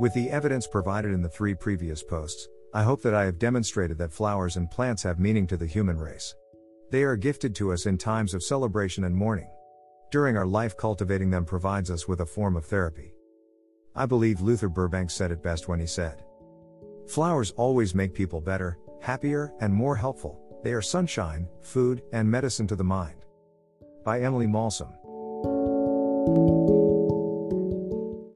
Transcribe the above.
With the evidence provided in the three previous posts, I hope that I have demonstrated that flowers and plants have meaning to the human race. They are gifted to us in times of celebration and mourning. During our life, cultivating them provides us with a form of therapy. I believe Luther Burbank said it best when he said, Flowers always make people better, happier, and more helpful. They are sunshine, food, and medicine to the mind. By Emily Malsom.